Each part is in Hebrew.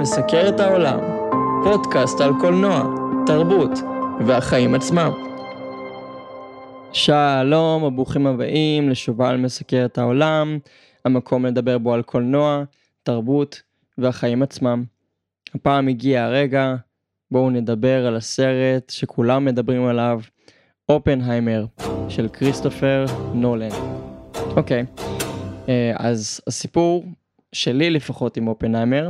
מסקר את העולם, פודקאסט על קולנוע, תרבות והחיים עצמם. שלום וברוכים הבאים לשובל מסקר את העולם, המקום לדבר בו על קולנוע, תרבות והחיים עצמם. הפעם הגיע הרגע, בואו נדבר על הסרט שכולם מדברים עליו, אופנהיימר של כריסטופר נולן. אוקיי, אה, אז הסיפור שלי לפחות עם אופנהיימר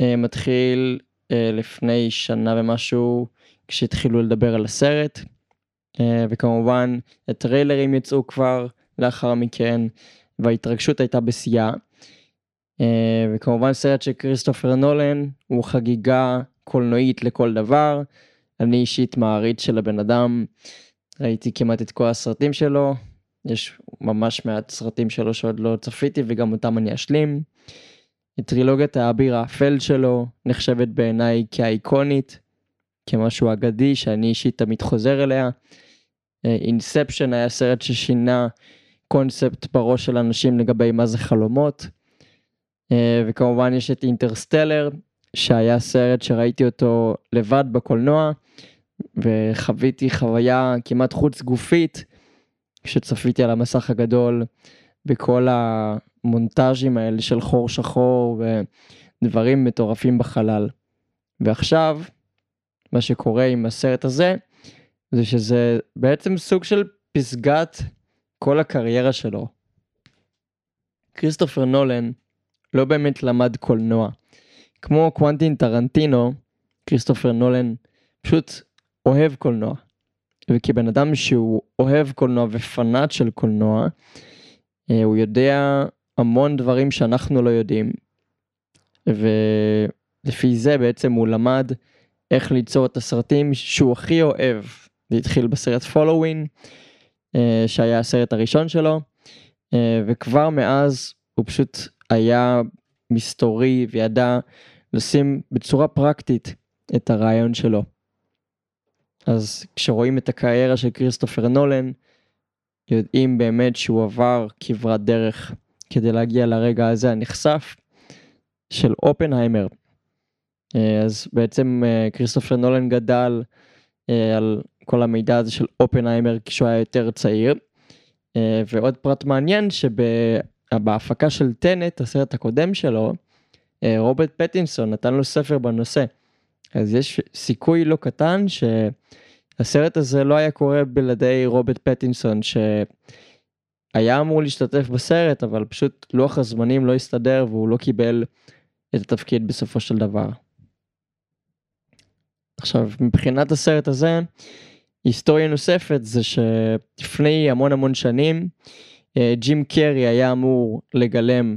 מתחיל אה, לפני שנה ומשהו כשהתחילו לדבר על הסרט וכמובן הטריילרים יצאו כבר לאחר מכן וההתרגשות הייתה בשיאה. וכמובן סרט של כריסטופר נולן הוא חגיגה קולנועית לכל דבר. אני אישית מעריץ של הבן אדם, ראיתי כמעט את כל הסרטים שלו, יש ממש מעט סרטים שלו שעוד לא צפיתי וגם אותם אני אשלים. טרילוגיית האביר האפל שלו נחשבת בעיניי כאיקונית, כמשהו אגדי שאני אישית תמיד חוזר אליה. אינספשן היה סרט ששינה קונספט בראש של אנשים לגבי מה זה חלומות. אה, וכמובן יש את אינטרסטלר שהיה סרט שראיתי אותו לבד בקולנוע וחוויתי חוויה כמעט חוץ גופית כשצפיתי על המסך הגדול בכל המונטאז'ים האלה של חור שחור ודברים מטורפים בחלל. ועכשיו מה שקורה עם הסרט הזה זה שזה בעצם סוג של פסגת כל הקריירה שלו. כריסטופר נולן לא באמת למד קולנוע. כמו קוונטין טרנטינו, כריסטופר נולן פשוט אוהב קולנוע. וכבן אדם שהוא אוהב קולנוע ופנאט של קולנוע, הוא יודע המון דברים שאנחנו לא יודעים. ולפי זה בעצם הוא למד איך ליצור את הסרטים שהוא הכי אוהב. זה התחיל בסרט פולווין, אה, שהיה הסרט הראשון שלו, אה, וכבר מאז הוא פשוט היה מסתורי וידע לשים בצורה פרקטית את הרעיון שלו. אז כשרואים את הקריירה של כריסטופר נולן, יודעים באמת שהוא עבר כברת דרך כדי להגיע לרגע הזה הנחשף של אופנהיימר. אה, אז בעצם אה, כריסטופר נולן גדל אה, על כל המידע הזה של אופנהיימר כשהוא היה יותר צעיר. ועוד פרט מעניין שבהפקה של טנט, הסרט הקודם שלו, רוברט פטינסון נתן לו ספר בנושא. אז יש סיכוי לא קטן שהסרט הזה לא היה קורה בלעדי רוברט פטינסון שהיה אמור להשתתף בסרט אבל פשוט לוח הזמנים לא הסתדר והוא לא קיבל את התפקיד בסופו של דבר. עכשיו מבחינת הסרט הזה היסטוריה נוספת זה שלפני המון המון שנים אה, ג'ים קרי היה אמור לגלם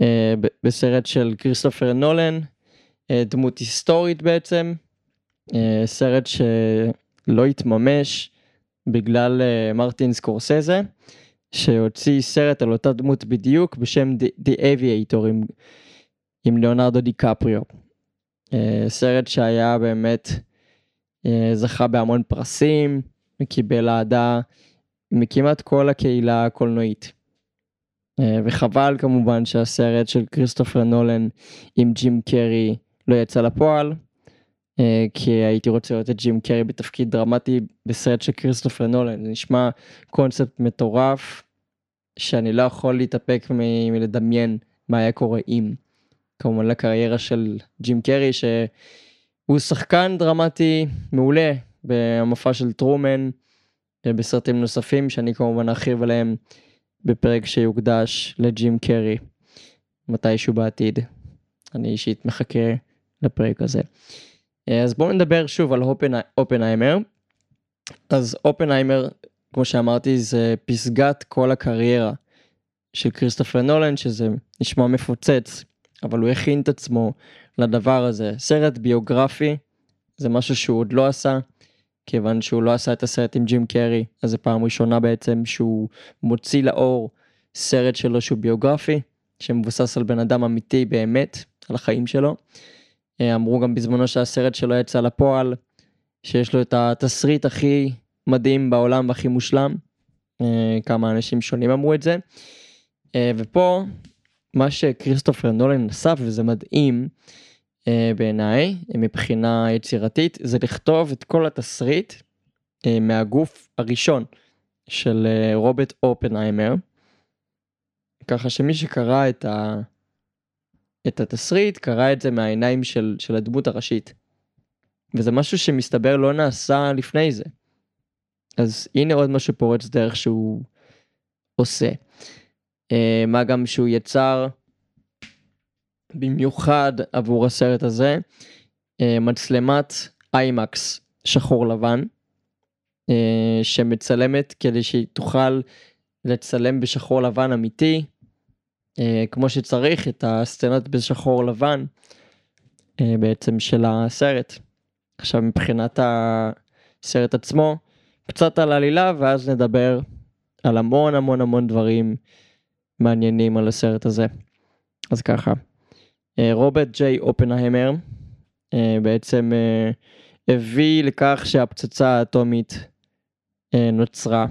אה, בסרט של כריסטופר נולן אה, דמות היסטורית בעצם, סרט שלא התממש בגלל אה, מרטין סקורסזה, שהוציא סרט על אותה דמות בדיוק בשם The Aviator עם, עם ליאונרדו דיקפריו. סרט שהיה באמת, זכה בהמון פרסים, וקיבל אהדה מכמעט כל הקהילה הקולנועית. וחבל כמובן שהסרט של כריסטופר נולן עם ג'ים קרי לא יצא לפועל, אה, כי הייתי רוצה לראות את ג'ים קרי בתפקיד דרמטי בסרט של כריסטופר נולן, זה נשמע קונספט מטורף, שאני לא יכול להתאפק מ- מלדמיין מה היה קורה אם. כמובן לקריירה של ג'ים קרי שהוא שחקן דרמטי מעולה במופע של טרומן ובסרטים נוספים שאני כמובן ארחיב עליהם בפרק שיוקדש לג'ים קרי מתישהו בעתיד. אני אישית מחכה לפרק הזה. אה, אז בואו נדבר שוב על אופנהיימר. אז אופנהיימר, כמו שאמרתי, זה פסגת כל הקריירה של כריסטופר נולן, שזה נשמע מפוצץ, אבל הוא הכין את עצמו לדבר הזה. סרט ביוגרפי, זה משהו שהוא עוד לא עשה, כיוון שהוא לא עשה את הסרט עם ג'ים קרי, אז זו פעם ראשונה בעצם שהוא מוציא לאור סרט שלו שהוא ביוגרפי, שמבוסס על בן אדם אמיתי באמת, על החיים שלו. אה, אמרו גם בזמנו שהסרט שלו יצא לפועל, שיש לו את התסריט הכי מדהים בעולם והכי מושלם. אה, כמה אנשים שונים אמרו את זה. אה, ופה מה שכריסטופר נולן עשה וזה מדהים בעיניי מבחינה יצירתית זה לכתוב את כל התסריט מהגוף הראשון של רוברט אופנהיימר. ככה שמי שקרא את, ה... את התסריט קרא את זה מהעיניים של, של הדמות הראשית. וזה משהו שמסתבר לא נעשה לפני זה. אז הנה עוד משהו פורץ דרך שהוא עושה. אה, מה גם שהוא יצר במיוחד עבור הסרט הזה אה, מצלמת איימקס שחור לבן אה, שמצלמת כדי שהיא תוכל לצלם בשחור לבן אמיתי כמו שצריך את הסצנות בשחור לבן בעצם של הסרט. עכשיו מבחינת הסרט עצמו קצת על עלילה ואז נדבר על המון המון המון דברים מעניינים על הסרט הזה. אז ככה, אה, רוברט ג'יי אופנהיימר אה, בעצם אה, הביא לכך שהפצצה האטומית נוצרה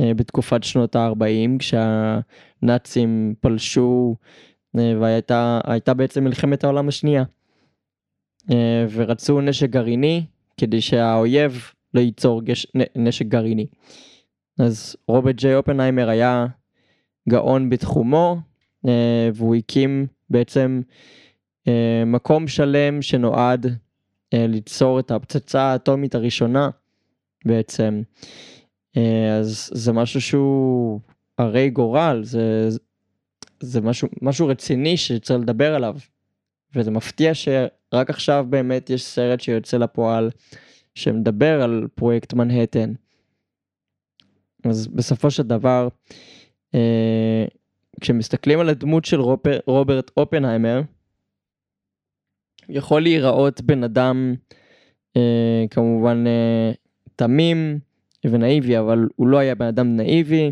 בתקופת שנות ה-40 כשהנאצים פלשו והייתה בעצם מלחמת העולם השנייה ורצו נשק גרעיני כדי שהאויב לא ייצור גש... נשק גרעיני. אז רוברט ג'יי אופנהיימר היה גאון בתחומו והוא הקים בעצם אה, מקום שלם שנועד אה, ליצור את הפצצה האטומית הראשונה בעצם. אה, אז זה משהו שהוא הרי גורל, זה, זה משהו, משהו רציני שצריך לדבר עליו. וזה מפתיע שרק עכשיו באמת יש סרט שיוצא לפועל שמדבר על פרויקט מנהטן. אז בסופו של דבר, אה, כשמסתכלים על הדמות של רובר, רוברט אופנהיימר, יכול להיראות בן אדם אה, כמובן תמים ונאיבי, אבל הוא לא היה בן אדם נאיבי,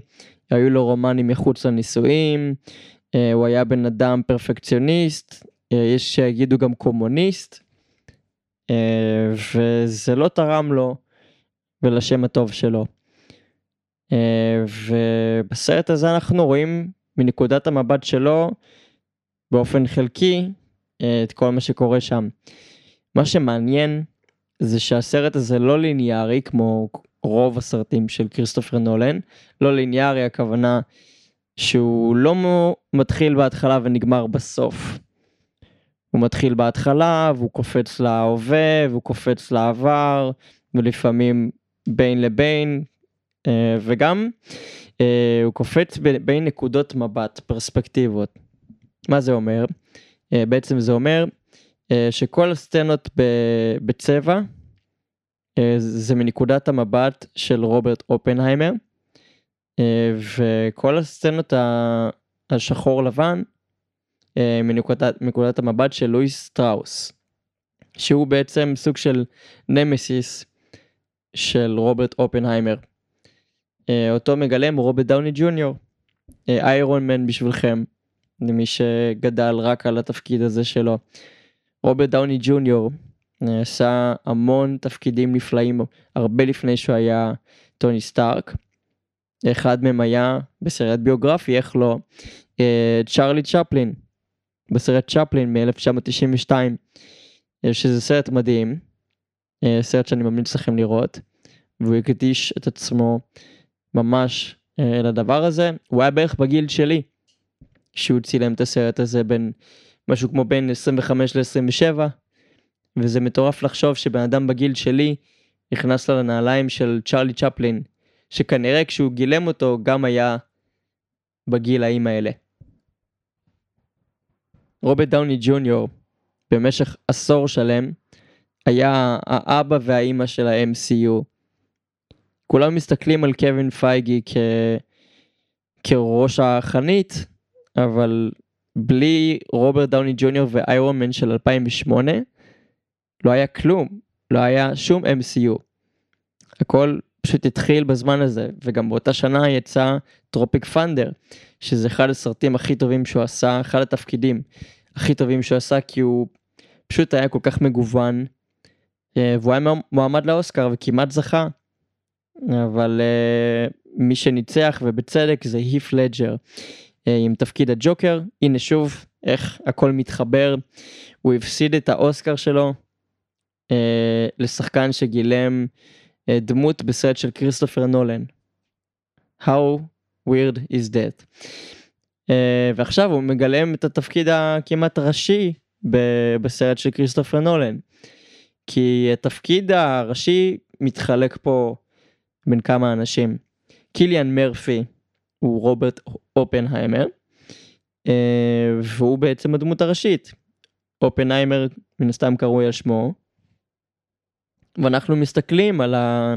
היו לו רומנים מחוץ לנישואים, אה, הוא היה בן אדם פרפקציוניסט, אה, יש שיגידו גם קומוניסט, אה, וזה לא תרם לו ולשם הטוב שלו. ובסרט הזה אנחנו רואים מנקודת המבט שלו באופן חלקי את כל מה שקורה שם. מה שמעניין זה שהסרט הזה לא ליניארי כמו רוב הסרטים של כריסטופר נולן, לא ליניארי הכוונה שהוא לא מתחיל בהתחלה ונגמר בסוף. הוא מתחיל בהתחלה והוא קופץ להווה והוא קופץ לעבר ולפעמים בין לבין אה, וגם אה, הוא קופץ בין נקודות מבט, פרספקטיבות. מה זה אומר? אה, בעצם זה אומר שכל הסצנות בצבע זה מנקודת המבט של רוברט אופנהיימר וכל הסצנות השחור לבן מנקודת, מנקודת המבט של לואיס סטראוס שהוא בעצם סוג של נמסיס של רוברט אופנהיימר. אה, אותו מגלם רוברט דאוני ג'וניור, איירון מן בשבילכם, למי שגדל רק על התפקיד הזה שלו. רוברט דאוני ג'וניור אה, עשה המון תפקידים נפלאים הרבה לפני שהוא היה טוני סטארק. אחד מהם היה בסרט ביוגרפי, איך לא, אה, צ'ארלי צ'פלין, בסרט צ'פלין מ-1992, שזה סרט מדהים, סרט שאני ממליץ לכם לראות, והוא הקדיש את עצמו ממש אה, לדבר הזה. הוא היה בערך בגיל שלי כשהוא צילם את הסרט הזה בין משהו כמו בין 25 ל-27 וזה מטורף לחשוב שבן אדם בגיל שלי נכנס לנעליים של צ'רלי צ'פלין שכנראה כשהוא גילם אותו גם היה בגילאים האלה. רוברט דאוני ג'וניור במשך עשור שלם היה האבא והאימא של ה-MCU. כולם מסתכלים על קווין פייגי כ... כראש החנית, אבל בלי רוברט דאוני ג'וניור ואיירון מן של 2008, לא היה כלום, לא היה שום MCU. הכל פשוט התחיל בזמן הזה, וגם באותה שנה יצא טרופיק פנדר, שזה אחד הסרטים הכי טובים שהוא עשה, אחד התפקידים הכי טובים שהוא עשה, כי הוא פשוט היה כל כך מגוון, אה, והוא היה מועמד לאוסקר וכמעט זכה. אבל uh, מי שניצח ובצדק זה היף לג'ר. עם תפקיד הג'וקר, הנה שוב איך הכל מתחבר, הוא הפסיד את האוסקר שלו לשחקן שגילם דמות בסרט של כריסטופר נולן. How weird is that. ועכשיו הוא מגלם את התפקיד הכמעט ראשי בסרט של כריסטופר נולן. כי התפקיד הראשי מתחלק פה בין כמה אנשים. קיליאן מרפי הוא רוברט אופנהיימר, אה, והוא בעצם הדמות הראשית. אופנהיימר מן הסתם קרוי על שמו, ואנחנו מסתכלים על, ה...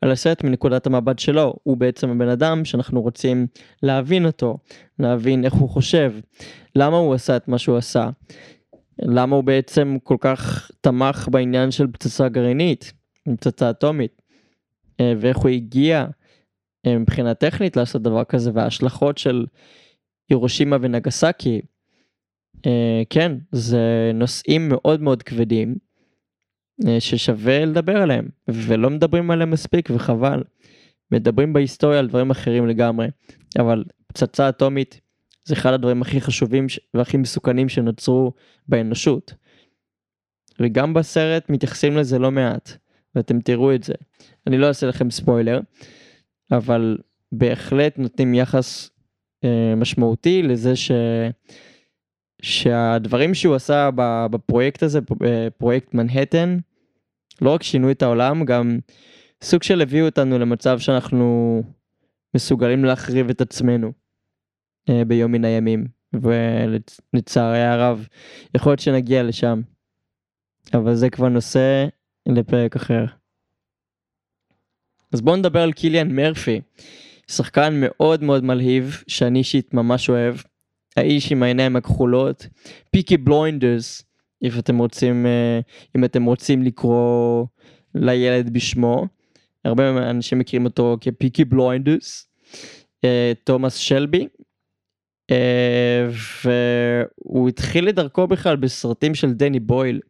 על הסרט מנקודת המבט שלו, הוא בעצם הבן אדם שאנחנו רוצים להבין אותו, להבין איך הוא חושב, למה הוא עשה את מה שהוא עשה, למה הוא בעצם כל כך תמך בעניין של פצצה גרעינית, פצצה אטומית, אה, ואיך הוא הגיע אה, מבחינה טכנית לעשות דבר כזה, וההשלכות של הירושימה ונגסקי, אה, כן, זה נושאים מאוד מאוד כבדים, ששווה לדבר עליהם, ולא מדברים עליהם מספיק וחבל. מדברים בהיסטוריה על דברים אחרים לגמרי, אבל פצצה אטומית זה אחד הדברים הכי חשובים והכי מסוכנים שנוצרו באנושות. וגם בסרט מתייחסים לזה לא מעט, ואתם תראו את זה. אני לא אעשה לכם ספוילר, אבל בהחלט נותנים יחס אה, משמעותי לזה ש... שהדברים שהוא עשה בפרויקט הזה, פרויקט מנהטן, לא רק שינו את העולם, גם סוג של הביאו אותנו למצב שאנחנו מסוגלים להחריב את עצמנו. אה, ביום מן הימים, ולצערי הרב, יכול להיות שנגיע לשם. אבל זה כבר נושא לפרק אחר. אז בואו נדבר על קיליאן מרפי, שחקן מאוד מאוד מלהיב, שאני אישית ממש אוהב. האיש עם העיניים הכחולות, Peaky Blinders, אם אתם רוצים, אה, אם אתם רוצים לקרוא לילד בשמו. הרבה אנשים מכירים אותו כ Peaky Blinders. אה, תומאס שלבי, אה, והוא התחיל את דרכו בכלל בסרטים של דני בויל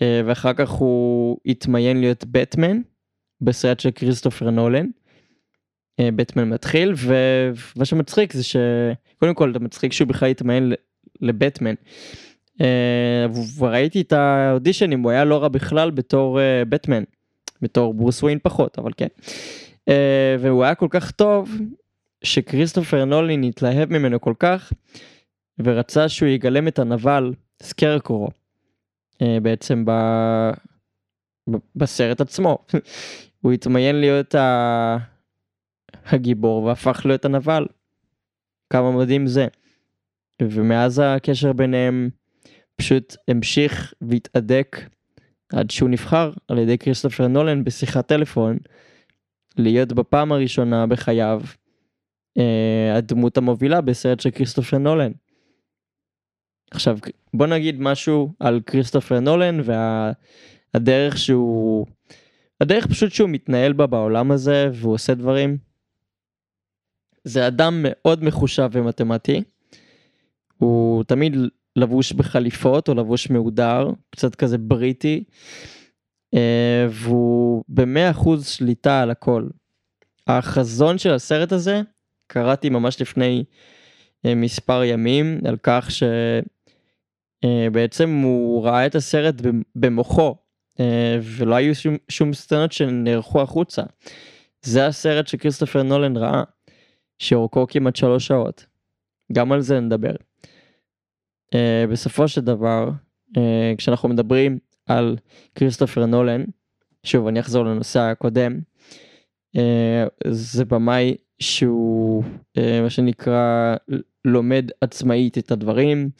ואחר כך הוא התמיין להיות בטמן בסרט של כריסטופר נולן. בטמן מתחיל ומה שמצחיק זה שקודם כל זה מצחיק שהוא בכלל התמיין לבטמן. וראיתי את האודישנים הוא היה לא רע בכלל בתור בטמן בתור ברוס ווין פחות אבל כן. והוא היה כל כך טוב שכריסטופר נולין התלהב ממנו כל כך ורצה שהוא יגלם את הנבל סקרקורו אה, בעצם ב... בסרט עצמו. הוא התמיין להיות ה... הגיבור והפך להיות הנבל. כמה מדהים זה. ומאז הקשר ביניהם פשוט המשיך והתהדק עד שהוא נבחר על ידי כריסטופר נולן בשיחת טלפון להיות בפעם הראשונה בחייו אה, הדמות המובילה בסרט של כריסטופר נולן. עכשיו בוא נגיד משהו על כריסטופר נולן והדרך וה... שהוא הדרך פשוט שהוא מתנהל בה בעולם הזה והוא עושה דברים. זה אדם מאוד מחושב ומתמטי. הוא תמיד לבוש בחליפות או לבוש מהודר קצת כזה בריטי. אה, והוא במאה אחוז שליטה על הכל. החזון של הסרט הזה קראתי ממש לפני אה, מספר ימים על כך שבעצם אה, הוא ראה את הסרט במוחו ולא היו שום, שום סצנות שנערכו החוצה. זה הסרט שכריסטופר נולן ראה, שאורכו כמעט שלוש שעות. גם על זה נדבר. בסופו של דבר, כשאנחנו מדברים על כריסטופר נולן, שוב אני אחזור לנושא הקודם, זה במאי שהוא אה, מה שנקרא לומד עצמאית את הדברים.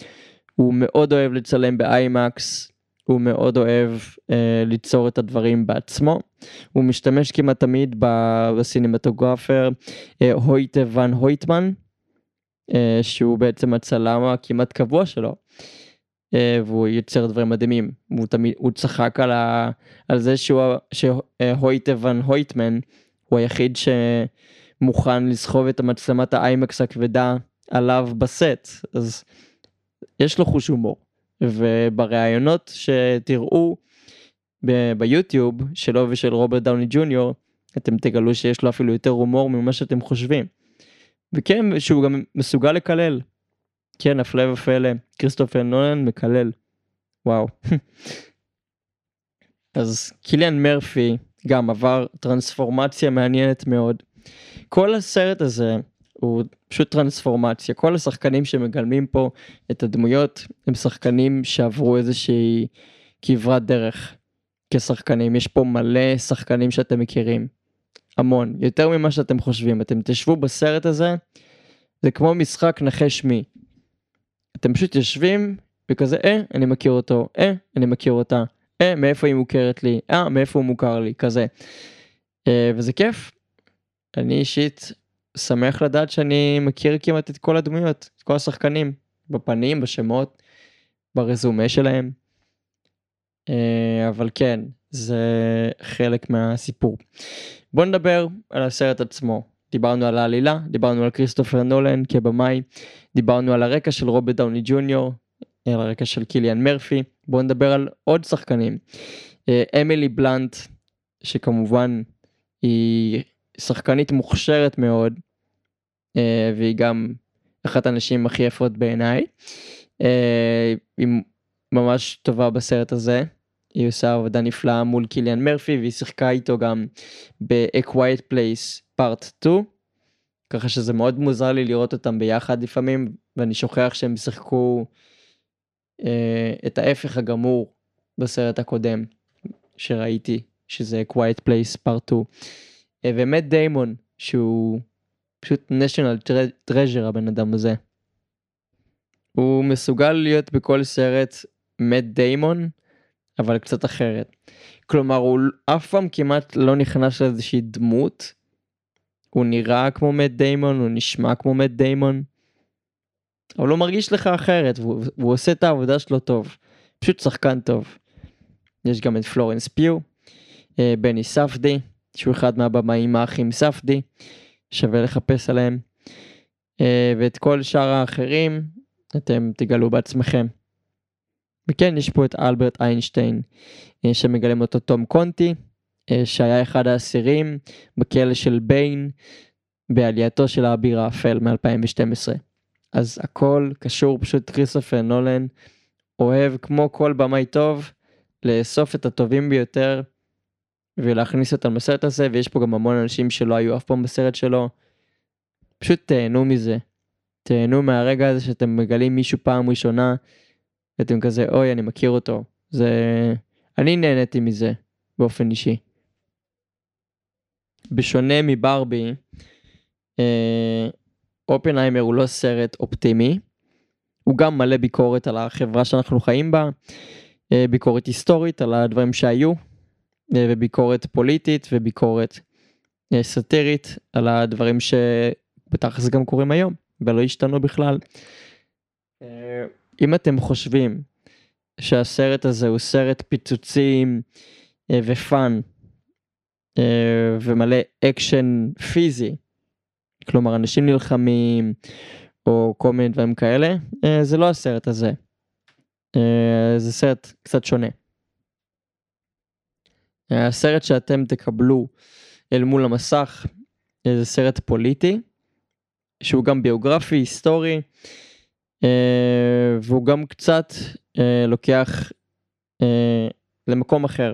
הוא מאוד אוהב לצלם באיימקס, הוא מאוד אוהב אה, ליצור את הדברים בעצמו. הוא משתמש כמעט תמיד בסינמטוגרפר הויטה ון הויטמן, שהוא בעצם הצלם הכמעט קבוע שלו. Uh, והוא יוצר דברים מדהימים הוא תמיד הוא צחק על, ה, על זה שהוא שהויטה ון הויטמן הוא היחיד ש... מוכן לסחוב את המצלמת האיימקס הכבדה עליו בסט אז יש לו חוש הומור ובראיונות שתראו ב- ביוטיוב שלו ושל רוברט דאוני ג'וניור אתם תגלו שיש לו אפילו יותר הומור ממה שאתם חושבים. וכן, שהוא גם מסוגל לקלל. כן, הפלא ופלא, כריסטופר נולן מקלל. וואו. אז קיליאן מרפי גם עבר טרנספורמציה מעניינת מאוד. כל הסרט הזה הוא פשוט טרנספורמציה. כל השחקנים שמגלמים פה את הדמויות הם שחקנים שעברו איזושהי כברת דרך כשחקנים. יש פה מלא שחקנים שאתם מכירים. המון, יותר ממה שאתם חושבים. אתם תשבו בסרט הזה, זה כמו משחק נחש מי. אתם פשוט יושבים וכזה, אה, אני מכיר אותו, אה, אני מכיר אותה, אה, מאיפה היא מוכרת לי, אה, מאיפה הוא מוכר לי, כזה. אה, וזה כיף. אני אישית שמח לדעת שאני מכיר כמעט את כל הדמויות, את כל השחקנים, בפנים, בשמות, ברזומה שלהם. אה, אבל כן, זה חלק מהסיפור. בוא נדבר על הסרט עצמו. דיברנו על העלילה, דיברנו על כריסטופר נולן כבמאי, דיברנו על הרקע של רוברט דאוני ג'וניור, על הרקע של קיליאן מרפי. בואו נדבר על עוד שחקנים. אה, אמילי בלנט, שכמובן היא שחקנית מוכשרת מאוד, אה, והיא גם אחת הנשים הכי יפות בעיניי. אה, היא ממש טובה בסרט הזה. היא עושה עבודה נפלאה מול קיליאן מרפי והיא שיחקה איתו גם ב-A Quiet Place Part 2. ככה שזה מאוד מוזר לי לראות אותם ביחד לפעמים ואני שוכח שהם שיחקו אה, את ההפך הגמור בסרט הקודם שראיתי שזה Quiet Place Part 2. אה, ומט דיימון שהוא פשוט national treasure הבן אדם הזה. הוא מסוגל להיות בכל סרט מט דיימון אבל קצת אחרת. כלומר הוא אף פעם כמעט לא נכנס לאיזושהי דמות. הוא נראה כמו מט דיימון הוא נשמע כמו מט דיימון. אבל הוא מרגיש לך אחרת והוא, והוא עושה את העבודה שלו טוב. פשוט שחקן טוב. יש גם את פלורנס פיו, אה, בני ספדי, שהוא אחד מהבמאים האחים ספדי, שווה לחפש עליהם. אה, ואת כל שאר האחרים אתם תגלו בעצמכם. וכן, יש פה את אלברט איינשטיין, אה, שמגלם אותו תום קונטי, שהיה אחד האסירים בכלא של ביין בעלייתו של האביר האפל מ-2012. אז הכל קשור פשוט כריסטופר נולן אוהב כמו כל במאי טוב לאסוף את הטובים ביותר ולהכניס אותם לסרט הזה ויש פה גם המון אנשים שלא היו אף פעם בסרט שלו. פשוט תהנו מזה. תהנו מהרגע הזה שאתם מגלים מישהו פעם ראשונה ואתם כזה אוי אני מכיר אותו. זה אני נהניתי מזה באופן אישי. בשונה מברבי אה, אופנהיימר הוא לא סרט אופטימי, הוא גם מלא ביקורת על החברה שאנחנו חיים בה, אה, ביקורת היסטורית על הדברים שהיו, אה, וביקורת פוליטית וביקורת אה, סאטירית על הדברים שבתכלס גם קורים היום ולא השתנו בכלל. אם אתם חושבים שהסרט הזה הוא סרט פיצוצים ו fun ומלא אקשן פיזי, כלומר אנשים נלחמים או כל מיני דברים כאלה, אה, זה לא הסרט הזה. אה, זה סרט קצת שונה. אה, הסרט שאתם תקבלו אל מול המסך זה סרט פוליטי, שהוא גם ביוגרפי, היסטורי, והוא גם קצת לוקח למקום אחר.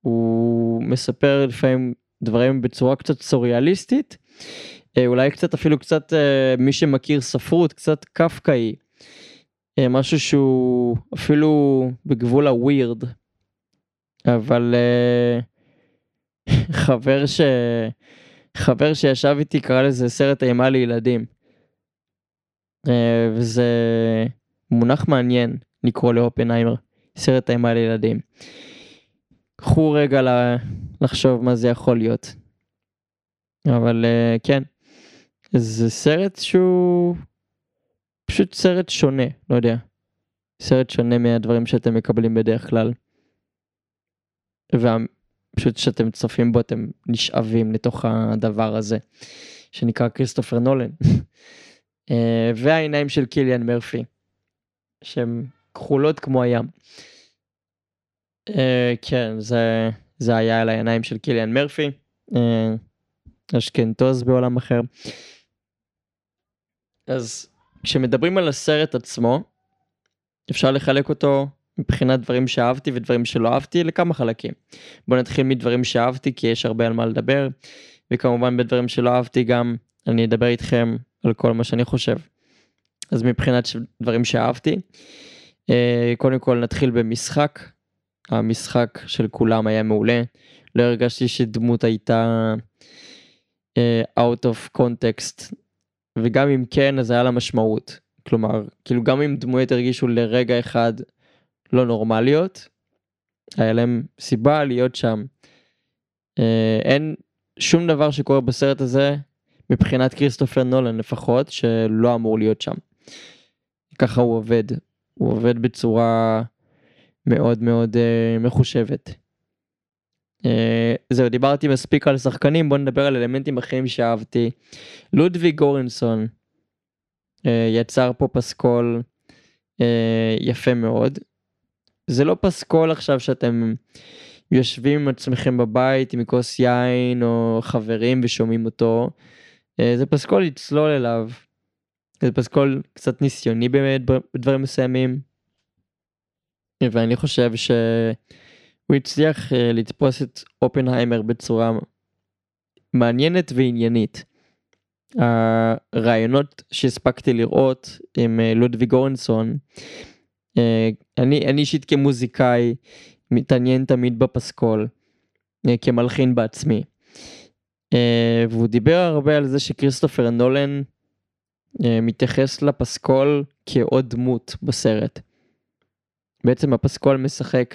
הוא מספר לפעמים דברים בצורה קצת סוריאליסטית, אה, אולי קצת אפילו קצת אה, מי שמכיר ספרות קצת קפקאי. אה, משהו שהוא אפילו בגבול הווירד. אבל חבר ש... חבר שישב איתי קרא לזה סרט אימה לילדים. וזה מונח מעניין לקרוא לאופנהיימר, סרט אימה לילדים. קחו רגע לחשוב מה זה יכול להיות. אבל כן, זה סרט שהוא פשוט סרט שונה, לא יודע. סרט שונה מהדברים שאתם מקבלים בדרך כלל. ופשוט כשאתם צופים בו אתם נשאבים לתוך הדבר הזה שנקרא כריסטופר נולן. אה, והעיניים של קיליאן מרפי שהן כחולות כמו הים. אה, כן זה זה היה על העיניים של קיליאן מרפי. אשכנתוז בעולם אחר. אז כשמדברים על הסרט עצמו, אפשר לחלק אותו מבחינת דברים שאהבתי ודברים שלא אהבתי לכמה חלקים. בוא נתחיל מדברים שאהבתי כי יש הרבה על מה לדבר, וכמובן בדברים שלא אהבתי גם אני אדבר איתכם על כל מה שאני חושב. אז מבחינת דברים שאהבתי, אה, קודם כל נתחיל במשחק. המשחק של כולם היה מעולה. לא הרגשתי שדמות הייתה uh, out of context, וגם אם כן, אז היה לה משמעות. כלומר, כאילו גם אם דמויות הרגישו לרגע אחד לא נורמליות, היה להם סיבה להיות שם. Uh, אין שום דבר שקורה בסרט הזה, מבחינת כריסטופר נולן לפחות, שלא אמור להיות שם. ככה הוא עובד. הוא עובד בצורה מאוד מאוד uh, מחושבת. Uh, זהו, דיברתי מספיק על שחקנים, בוא נדבר על אלמנטים אחרים שאהבתי. לודווי גורנסון uh, יצר פה פסקול uh, יפה מאוד. זה לא פסקול עכשיו שאתם יושבים עם עצמכם בבית עם כוס יין או חברים ושומעים אותו. Uh, זה פסקול לצלול אליו. זה פסקול קצת ניסיוני באמת בדברים מסוימים. ואני חושב שהוא הצליח אה, לתפוס את אופנהיימר בצורה מעניינת ועניינית. הרעיונות שהספקתי לראות עם אה, לודווי גורנסון, אה, אני אישית כמוזיקאי מתעניין תמיד בפסקול, כמלחין בעצמי. והוא דיבר הרבה על זה שכריסטופר נולן מתייחס לפסקול כעוד דמות בסרט. בעצם הפסקול משחק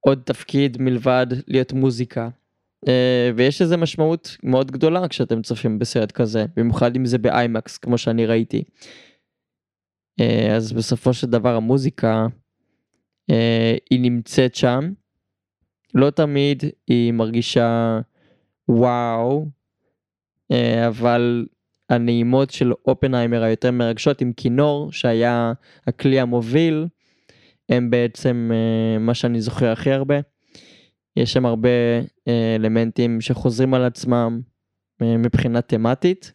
עוד תפקיד מלבד להיות מוזיקה. Uh, ויש לזה משמעות מאוד גדולה כשאתם צופים בסרט כזה, במיוחד אם זה באיימקס כמו שאני ראיתי. אז בסופו של דבר המוזיקה היא נמצאת שם, לא תמיד היא מרגישה וואו, uh, אבל הנעימות של אופנהיימר היותר מרגשות עם כינור שהיה הכלי המוביל, הם בעצם uh, מה שאני זוכר הכי הרבה. יש שם הרבה uh, אלמנטים שחוזרים על עצמם מבחינה תמטית,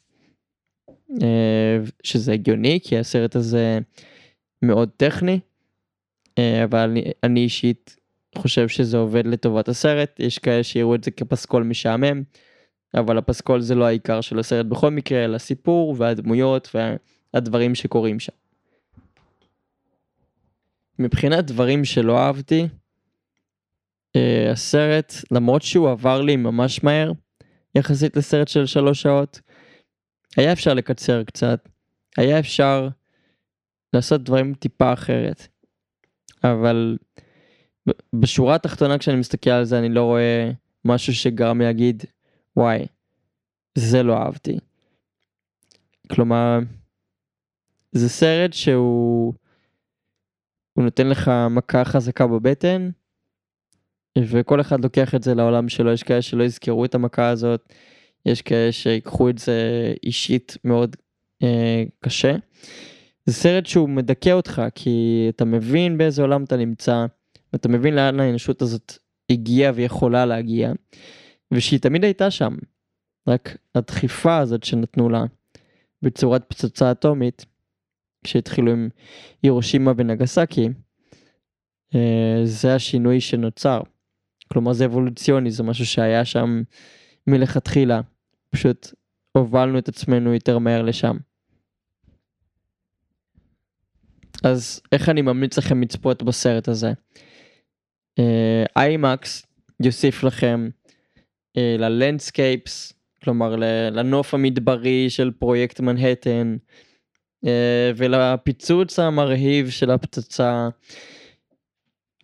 שזה הגיוני כי הסרט הזה מאוד טכני, אבל אני, אני אישית חושב שזה עובד לטובת הסרט, יש כאלה שיראו את זה כפסקול משעמם, אבל הפסקול זה לא העיקר של הסרט בכל מקרה, אלא הסיפור והדמויות והדברים שקורים שם. מבחינת דברים שלא אהבתי, uh, הסרט, למרות שהוא עבר לי ממש מהר, יחסית לסרט של שלוש שעות, היה אפשר לקצר קצת, היה אפשר לעשות דברים טיפה אחרת. אבל בשורה התחתונה כשאני מסתכל על זה אני לא רואה משהו שגרם להגיד וואי, זה לא אהבתי. כלומר, זה סרט שהוא הוא נותן לך מכה חזקה בבטן, וכל אחד לוקח את זה לעולם שלו, יש כאלה שלא יזכרו את המכה הזאת, יש כאלה שיקחו את זה אישית מאוד אה, קשה. זה סרט שהוא מדכא אותך, כי אתה מבין באיזה עולם אתה נמצא, ואתה מבין לאן האנושות הזאת הגיעה ויכולה להגיע, ושהיא תמיד הייתה שם. רק הדחיפה הזאת שנתנו לה בצורת פצצה אטומית, כשהתחילו עם הירושימה ונגסקי, אה, זה השינוי שנוצר. כלומר זה אבולוציוני, זה משהו שהיה שם מלכתחילה. פשוט הובלנו את עצמנו יותר מהר לשם. אז איך אני ממליץ לכם לצפות בסרט הזה? איימקס uh, יוסיף לכם uh, ללנדסקייפס, כלומר לנוף המדברי של פרויקט מנהטן, אה, ולפיצוץ המרהיב של הפצצה,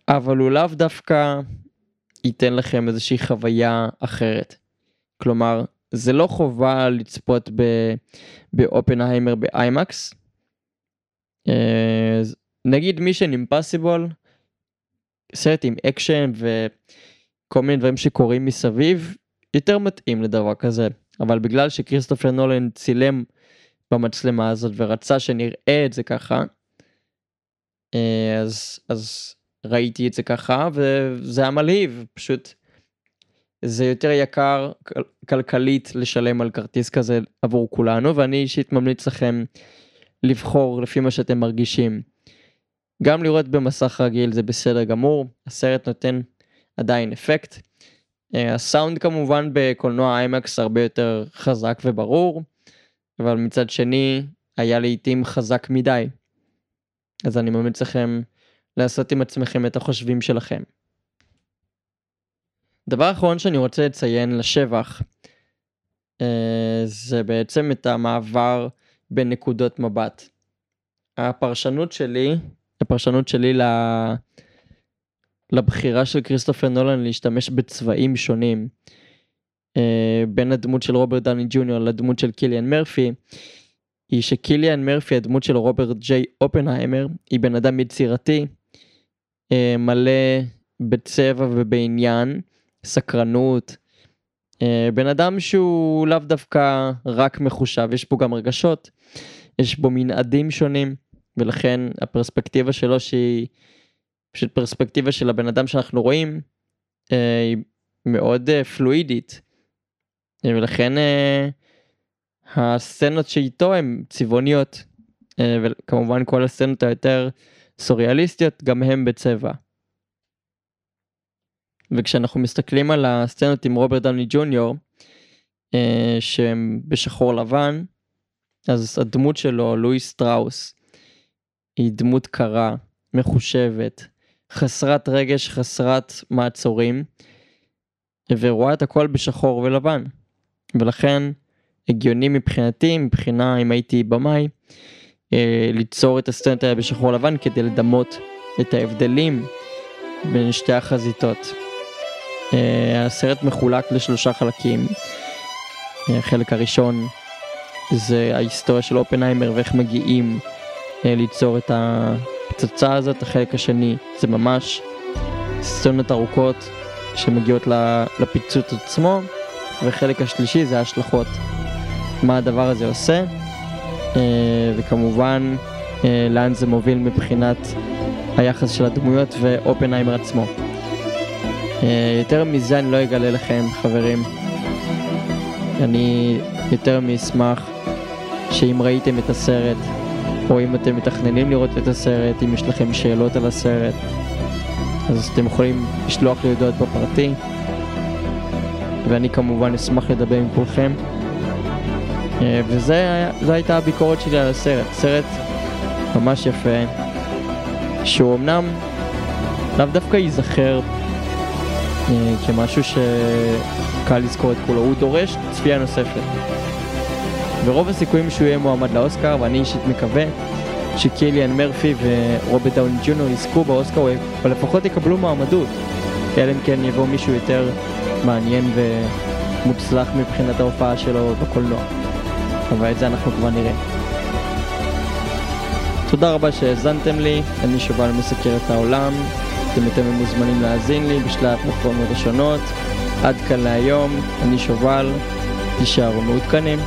אבל הוא לאו דווקא ייתן לכם איזושהי חוויה אחרת. כלומר, זה לא חובה לצפות באופנהיימר באיימקס. אה, נגיד Mission Impossible, סרט עם אקשן וכל מיני דברים שקורים מסביב, יותר מתאים לדבר כזה. אבל בגלל שכריסטופר נולן צילם במצלמה הזאת ורצה שנראה את זה ככה. אה, אז, אז ראיתי את זה ככה וזה היה מלהיב, פשוט זה יותר יקר כלכלית לשלם על כרטיס כזה עבור כולנו ואני אישית ממליץ לכם לבחור לפי מה שאתם מרגישים. גם לראות במסך רגיל זה בסדר גמור, הסרט נותן עדיין אפקט. אה, הסאונד כמובן בקולנוע איימקס הרבה יותר חזק וברור, אבל מצד שני היה לעיתים חזק מדי. אז אני ממליץ לכם לעשות עם עצמכם את החושבים שלכם. דבר אחרון שאני רוצה לציין לשבח אה, זה בעצם את המעבר בין נקודות מבט. הפרשנות שלי, הפרשנות שלי לבחירה של כריסטופר נולן להשתמש בצבעים שונים אה, בין הדמות של רוברט דני ג'וניור לדמות של קיליאן מרפי היא שקיליאן מרפי הדמות של רוברט ג'יי אופנהיימר היא בן אדם יצירתי אה, מלא בצבע ובעניין סקרנות אה, בן אדם שהוא לאו דווקא רק מחושב יש פה גם רגשות יש בו מנעדים שונים ולכן הפרספקטיבה שלו שהיא פשוט פרספקטיבה של הבן אדם שאנחנו רואים אה, היא מאוד אה, פלואידית ולכן אה, הסצנות שאיתו הן צבעוניות אה, וכמובן כל הסצנות היותר סוריאליסטיות גם הם בצבע. וכשאנחנו מסתכלים על הסצנות עם רוברט דאוני ג'וניור אה, שהם בשחור לבן אז הדמות שלו לואי סטראוס היא דמות קרה מחושבת חסרת רגש חסרת מעצורים ורואה את הכל בשחור ולבן ולכן הגיוני מבחינתי מבחינה אם הייתי במאי אה, ליצור את הסצנות האלה בשחור לבן כדי לדמות את ההבדלים בין שתי החזיתות. אה, הסרט מחולק לשלושה חלקים. אה, החלק הראשון זה ההיסטוריה של אופנהיימר ואיך מגיעים ליצור את הפצצה הזאת. החלק השני זה ממש סצנות ארוכות שמגיעות לפיצוץ עצמו. וחלק השלישי זה ההשלכות. מה הדבר הזה עושה וכמובן לאן זה מוביל מבחינת היחס של הדמויות ואופנהיימר עצמו. אה, יותר מזה אני לא אגלה לכם חברים. אני יותר מאשמח שאם ראיתם את הסרט או אם אתם מתכננים לראות את הסרט, אם יש לכם שאלות על הסרט אז אתם יכולים לשלוח לי הודעות בפרטי. ואני כמובן אשמח לדבר עם כולכם. אה, וזו הייתה הביקורת שלי על הסרט, סרט ממש יפה שהוא אמנם לאו דווקא ייזכר אה, כמשהו שקל לזכור את כולו, הוא דורש צפייה נוספת. ורוב הסיכויים שהוא יהיה מועמד לאוסקר, ואני אישית מקווה שקיליאן מרפי ורוברט דאון ג'וניור יזכו באוסקר, או לפחות יקבלו מועמדות, אלא אם כן יבוא מישהו יותר מעניין ומוצלח מבחינת ההופעה שלו בקולנוע. אבל את זה אנחנו כבר נראה. תודה רבה שהאזנתם לי, אני שובל מסקר את העולם. אתם יותר מוזמנים להאזין לי בשלל הפלטפורמות השונות. עד כאן להיום, אני שובל, תישארו מעודכנים.